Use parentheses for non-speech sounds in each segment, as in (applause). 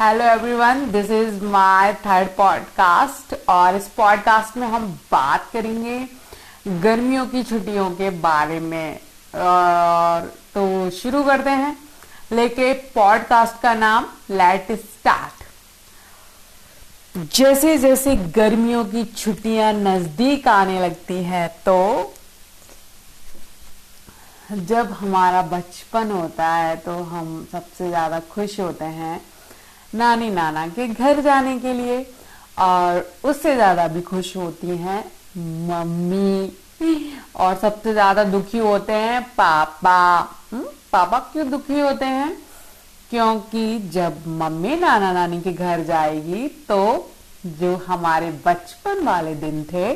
Hello everyone this is my third podcast और इस podcast में हम बात करेंगे गर्मियों की छुट्टियों के बारे में और तो शुरू करते हैं। लेके पॉडकास्ट का नाम लेट स्टार्ट जैसे जैसे गर्मियों की छुट्टियाँ नज़दीक आने लगती हैं तो जब हमारा बचपन होता है तो हम सबसे ज़्यादा खुश होते हैं। नानी नाना के घर जाने के लिए और उससे ज़्यादा भी खुश होती हैं मम्मी। और सबसे ज़्यादा दुखी होते हैं पापा। हुँ? हम्म, पापा क्यों दुखी होते हैं? क्योंकि जब मम्मी नाना नानी के घर जाएगी तो जो हमारे बचपन वाले दिन थे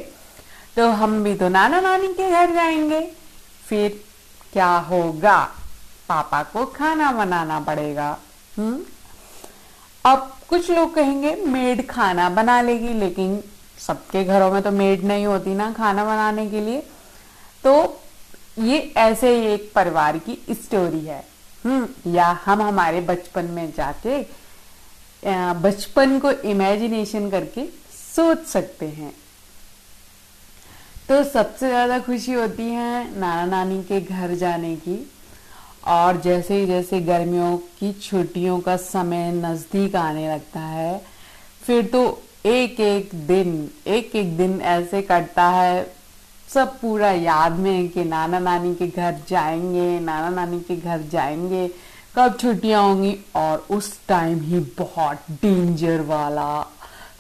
तो हम भी तो नाना नानी के घर जाएँगे। फिर क्या होगा? पापा को खाना बनाना पड़ेगा। हम्म अब कुछ लोग कहेंगे, मेड खाना बना लेगी, लेकिन सबके घरों में तो मेड नहीं होती ना खाना बनाने के लिए। तो ये ऐसे ही एक परिवार की स्टोरी है। हम्म या हम हमारे बचपन में जाके बचपन को इमेजिनेशन करके सोच सकते हैं। तो सबसे ज़्यादा खुशी होती है नाना नानी के घर जाने की। और जैसे ही जैसे गर्मियों की छुट्टियों का समय नज़दीक आने लगता है, फिर तो एक एक दिन एक एक दिन ऐसे कटता है। सब पूरा याद में कि नाना नानी के घर जाएँगे नाना नानी के घर जाएँगे। कब छुट्टियाँ होंगी? और उस टाइम ही बहुत डेंजर वाला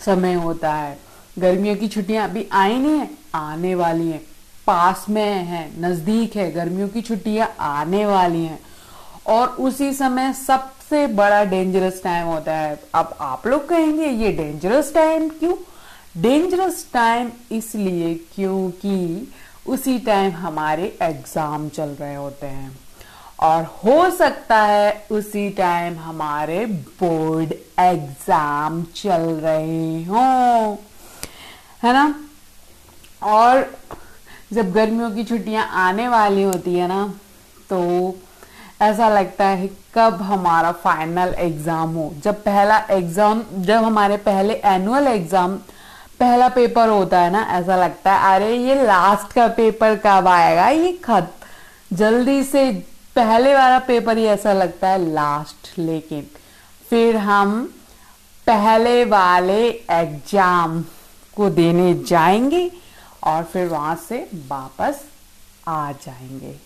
समय होता है। गर्मियों की छुट्टियाँ अभी आई नहीं है, आने वाली हैं। पास में है, नज़दीक है, गर्मियों की छुट्टियाँ आने वाली हैं। और उसी समय सबसे बड़ा डेंजरस टाइम होता है। अब आप लोग कहेंगे, ये डेंजरस टाइम क्यों? डेंजरस टाइम इसलिए क्योंकि उसी टाइम हमारे एग्ज़ाम चल रहे होते हैं। और हो सकता है उसी टाइम हमारे बोर्ड एग्ज़ाम चल रहे हों। है ना? और जब गर्मियों की छुट्टियाँ आने वाली होती है ना तो ऐसा लगता है कब हमारा फाइनल एग्ज़ाम हो। जब पहला एग्ज़ाम जब हमारे पहले एनुअल एग्ज़ाम पहला पेपर होता है ना, ऐसा लगता है, अरे, ये लास्ट का पेपर कब आएगा? ये खत जल्दी से पहले वाला पेपर ही ऐसा लगता है लास्ट लेकिन फिर हम पहले वाले एग्ज़ाम को देने जाएँगे और फिर वहाँ से वापस आ जाएँगे।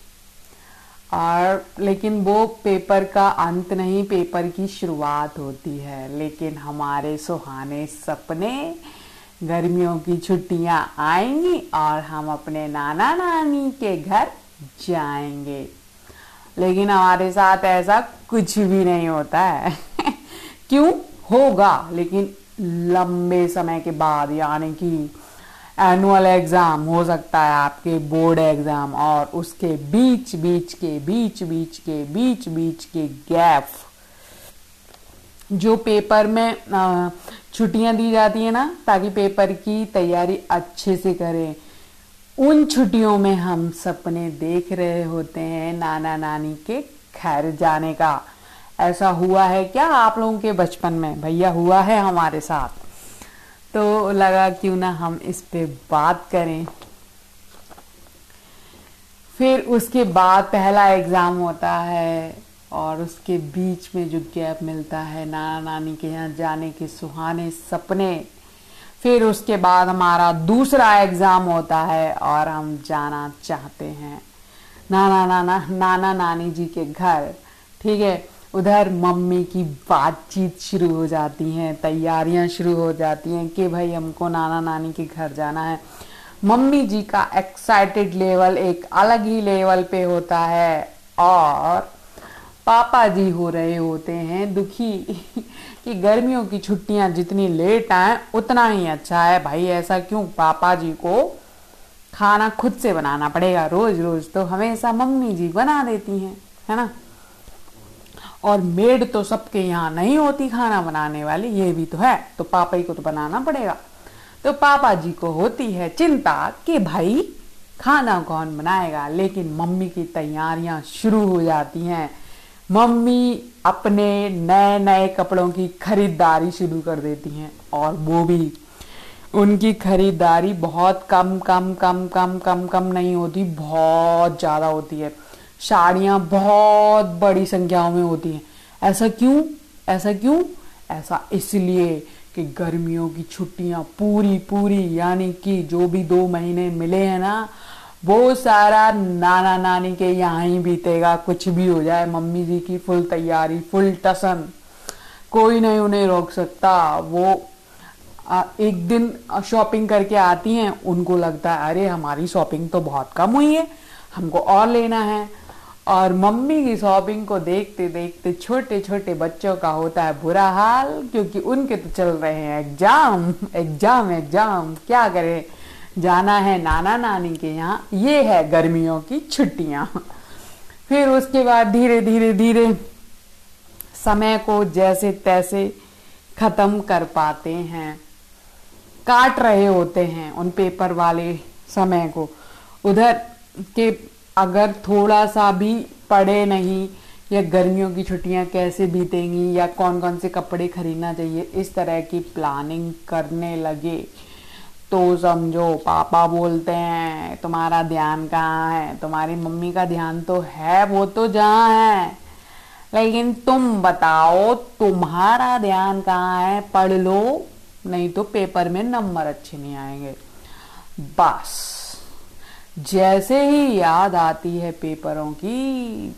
और लेकिन वो पेपर का अंत नहीं, पेपर की शुरुआत होती है। लेकिन हमारे सुहाने सपने, गर्मियों की छुट्टियाँ आएँगी और हम अपने नाना नानी के घर जाएँगे। लेकिन हमारे साथ ऐसा कुछ भी नहीं होता है। (laughs) क्यों? होगा, लेकिन लंबे समय के बाद, यानी कि एनुअल एग्ज़ाम हो सकता है आपके बोर्ड एग्ज़ाम और उसके बीच बीच के, बीच बीच के, बीच बीच के गैप जो पेपर में छुट्टियाँ दी जाती है ना, ताकि पेपर की तैयारी अच्छे से करें। उन छुट्टियों में हम सपने देख रहे होते हैं नाना नानी के घर जाने का। ऐसा हुआ है क्या आप लोगों के बचपन में? भैया हुआ है हमारे साथ। तो लगा क्यों ना हम इस पे बात करें। फिर उसके बाद पहला एग्ज़ाम होता है और उसके बीच में जो गैप मिलता है नाना नानी के यहाँ जाने के सुहाने सपने। फिर उसके बाद हमारा दूसरा एग्ज़ाम होता है और हम जाना चाहते हैं। नाना नाना नाना नानी जी के घर, ठीक है? उधर मम्मी की बातचीत शुरू हो जाती हैं, तैयारियाँ शुरू हो जाती हैं कि भाई हमको नाना नानी के घर जाना है। मम्मी जी का एक्साइटेड लेवल एक अलग ही लेवल पे होता है और पापा जी हो रहे होते हैं दुखी (laughs) कि गर्मियों की छुट्टियाँ जितनी लेट आए उतना ही अच्छा है। भाई ऐसा क्यों? पापा जी को खाना खुद से बनाना पड़ेगा रोज रोज। तो हमेशा मम्मी जी बना देती हैं, है ना? और मेड तो सबके यहाँ नहीं होती खाना बनाने वाली, ये भी तो है। तो पापा ही को तो बनाना पड़ेगा। तो पापा जी को होती है चिंता कि भाई, खाना कौन बनाएगा? लेकिन मम्मी की तैयारियाँ शुरू हो जाती हैं। मम्मी अपने नए नए कपड़ों की खरीदारी शुरू कर देती हैं। और वो भी, उनकी खरीदारी बहुत कम कम कम कम कम कम नहीं होती, बहुत ज़्यादा होती है। साड़ियाँ बहुत बड़ी संख्याओं में होती हैं। ऐसा क्यों? ऐसा क्यों? ऐसा इसलिए कि गर्मियों की छुट्टियाँ पूरी पूरी, यानी कि जो भी दो महीने मिले हैं ना, वो सारा नाना नानी के यहाँ ही बीतेगा। कुछ भी हो जाए, मम्मी जी की फुल तैयारी, फुल टसन। कोई नहीं उन्हें रोक सकता। वो एक दिन शॉपिंग करके आती हैं, उनको लगता है, अरे, हमारी शॉपिंग तो बहुत कम हुई है, हमको और लेना है। और मम्मी की शॉपिंग को देखते देखते छोटे छोटे बच्चों का होता है बुरा हाल, क्योंकि उनके तो चल रहे हैं एग्ज़ाम एग्ज़ाम एग्ज़ाम। क्या करें? जाना है नाना नानी के यहाँ। ये है गर्मियों की छुट्टियाँ। फिर उसके बाद धीरे धीरे धीरे समय को जैसे तैसे खत्म कर पाते हैं। काट रहे होते हैं उन पेपर वाले समय को। उधर के अगर थोड़ा सा भी पढ़े नहीं, या गर्मियों की छुट्टियाँ कैसे बीतेंगी, या कौन कौन से कपड़े खरीदना चाहिए, इस तरह की प्लानिंग करने लगे। तो समझो, पापा बोलते हैं, तुम्हारा ध्यान कहाँ है? तुम्हारी मम्मी का ध्यान तो है, वो तो जहाँ है। लेकिन तुम बताओ, तुम्हारा ध्यान कहाँ है? पढ़ लो, नहीं तो पेपर में नंबर अच्छे नहीं आएँगे। बस। जैसे ही याद आती है पेपरों की,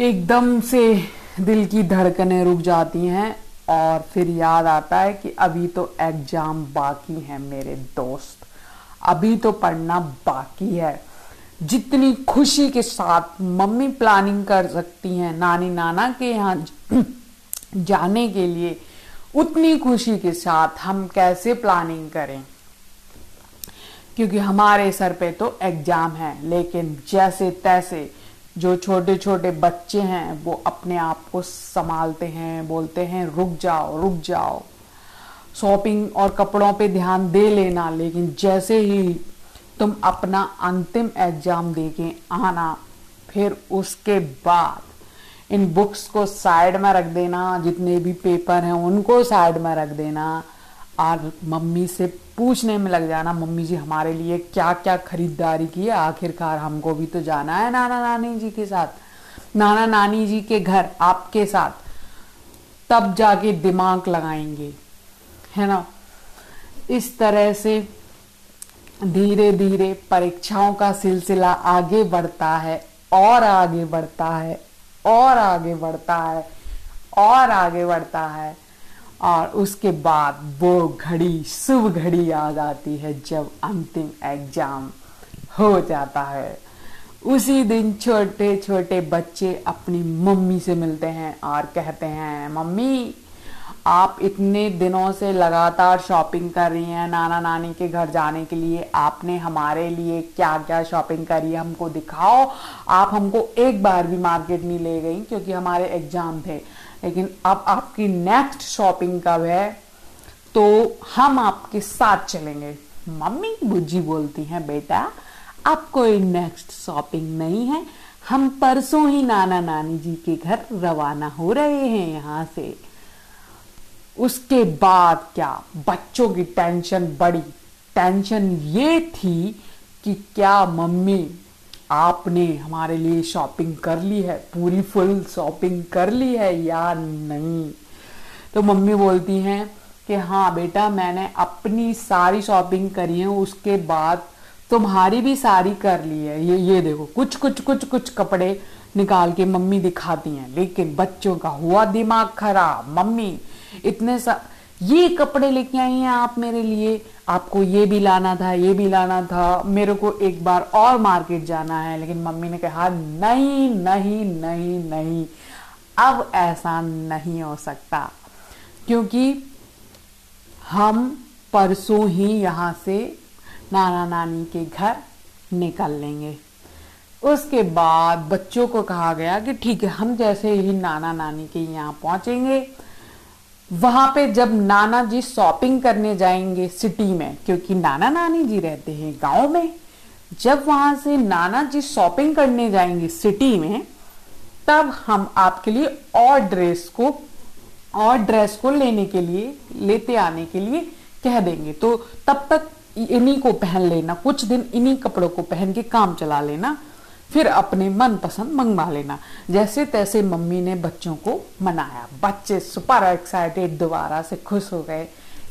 एकदम से दिल की धड़कनें रुक जाती हैं और फिर याद आता है कि अभी तो एग्ज़ाम बाकी है मेरे दोस्त। अभी तो पढ़ना बाकी है। जितनी खुशी के साथ मम्मी प्लानिंग कर सकती हैं नानी नाना के यहाँ (clears throat) जाने के लिए, उतनी खुशी के साथ हम कैसे प्लानिंग करें? क्योंकि हमारे सर पे तो एग्ज़ाम है, लेकिन जैसे तैसे जो छोटे छोटे बच्चे हैं, वो अपने आप को संभालते हैं, बोलते हैं, रुक जाओ रुक जाओ। शॉपिंग और कपड़ों पे ध्यान दे लेना, लेकिन जैसे ही तुम अपना अंतिम एग्ज़ाम दे के आना, फिर उसके बाद इन बुक्स को साइड में रख देना, जितने भी पेपर हैं, उनको साइड में रख देना। और मम्मी से पूछने में लग जाना, मम्मी जी, हमारे लिए क्या क्या खरीदारी की है? आखिरकार हमको भी तो जाना है नाना नानी जी के साथ। नाना नानी जी के घर, आपके साथ। तब जाके दिमाग लगाएँगे। है ना? इस तरह से धीरे धीरे परीक्षाओं का सिलसिला आगे बढ़ता है, और आगे बढ़ता है, और आगे बढ़ता है, और आगे बढ़ता है। और उसके बाद वो घड़ी, शुभ घड़ी याद आती है जब अंतिम एग्ज़ाम हो जाता है। उसी दिन छोटे छोटे बच्चे अपनी मम्मी से मिलते हैं और कहते हैं, मम्मी, आप इतने दिनों से लगातार शॉपिंग कर रही हैं नाना नानी के घर जाने के लिए। आपने हमारे लिए क्या क्या शॉपिंग करी है हमको दिखाओ। आप हमको एक बार भी मार्केट नहीं ले गई क्योंकि हमारे एग्ज़ाम थे। लेकिन अब आपकी नेक्स्ट शॉपिंग कब है? तो हम आपके साथ चलेंगे। मम्मी बुज्जी बोलती हैं, बेटा, अब कोई नेक्स्ट शॉपिंग नहीं है। हम परसों ही नाना नानी जी के घर रवाना हो रहे हैं यहाँ से। उसके बाद क्या? बच्चों की टेंशन बड़ी टेंशन ये थी कि क्या मम्मी आपने हमारे लिए शॉपिंग कर ली है, पूरी फुल शॉपिंग कर ली है या नहीं? तो मम्मी बोलती हैं कि हाँ बेटा, मैंने अपनी सारी शॉपिंग करी है, उसके बाद तुम्हारी भी सारी कर ली है। ये ये देखो, कुछ कुछ कुछ कुछ कपड़े निकाल के मम्मी दिखाती हैं, लेकिन बच्चों का हुआ दिमाग खराब। मम्मी, इतने सा ये कपड़े लेके आई हैं आप मेरे लिए। आपको ये भी लाना था, ये भी लाना था। मेरे को एक बार और मार्केट जाना है, लेकिन मम्मी ने कहा, नहीं नहीं नहीं नहीं। अब ऐसा नहीं हो सकता। क्योंकि हम परसों ही यहाँ से नाना नानी के घर निकल लेंगे। उसके बाद बच्चों को कहा गया कि ठीक है, हम जैसे ही नाना नानी के यहाँ पहुँचेंगे वहाँ पे जब नाना जी शॉपिंग करने जाएँगे सिटी में, क्योंकि नाना नानी जी रहते हैं गाँव में, जब वहाँ से नाना जी शॉपिंग करने जाएँगे सिटी में, तब हम आपके लिए और ड्रेस को, और ड्रेस को लेने के लिए, लेते आने के लिए कह देंगे। तो तब तक इन्हीं को पहन लेना, कुछ दिन इन्हीं कपड़ों को पहन के काम चला लेना फिर अपने मन पसंद मंगवा लेना। जैसे तैसे मम्मी ने बच्चों को मनाया। बच्चे सुपर एक्साइटेड दोबारा से खुश हो गए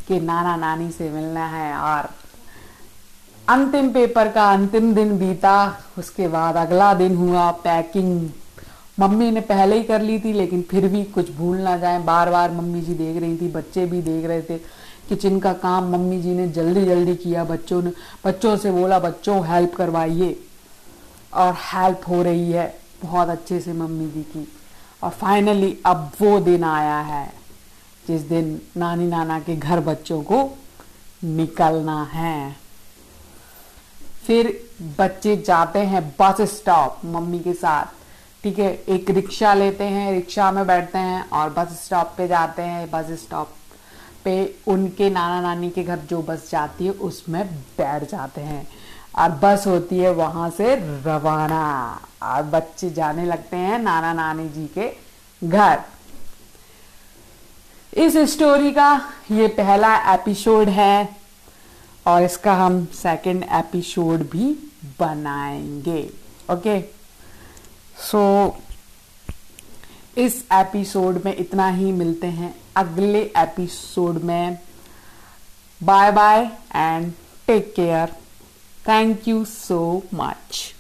कि नाना नानी से मिलना है और अंतिम पेपर का अंतिम दिन बीता। उसके बाद अगला दिन हुआ पैकिंग मम्मी ने पहले ही कर ली थी, लेकिन फिर भी कुछ भूल ना जाए। बार बार मम्मी जी देख रही थी, बच्चे भी देख रहे थे। किचन का काम मम्मी जी ने जल्दी जल्दी किया। बच्चों ने बच्चों से बोला, बच्चों हेल्प करवाइए। और हेल्प हो रही है बहुत अच्छे से मम्मी जी की। और फाइनली अब वो दिन आया है, जिस दिन नानी नाना के घर बच्चों को निकलना है। फिर बच्चे जाते हैं बस स्टॉप मम्मी के साथ। ठीक है, एक रिक्शा लेते हैं, रिक्शा में बैठते हैं और बस स्टॉप पे जाते हैं। बस स्टॉप पे उनके नाना नानी के घर जो बस जाती है, उसमें बैठ जाते हैं। और बस होती है वहाँ से रवाना। और बच्चे जाने लगते हैं नाना नानी जी के घर। इस स्टोरी का ये पहला एपिसोड है और इसका हम सेकंड एपिसोड भी बनाएँगे। ओके सो इस एपिसोड में इतना ही मिलते हैं। अगले एपिसोड में। Bye bye and take care Thank you so much.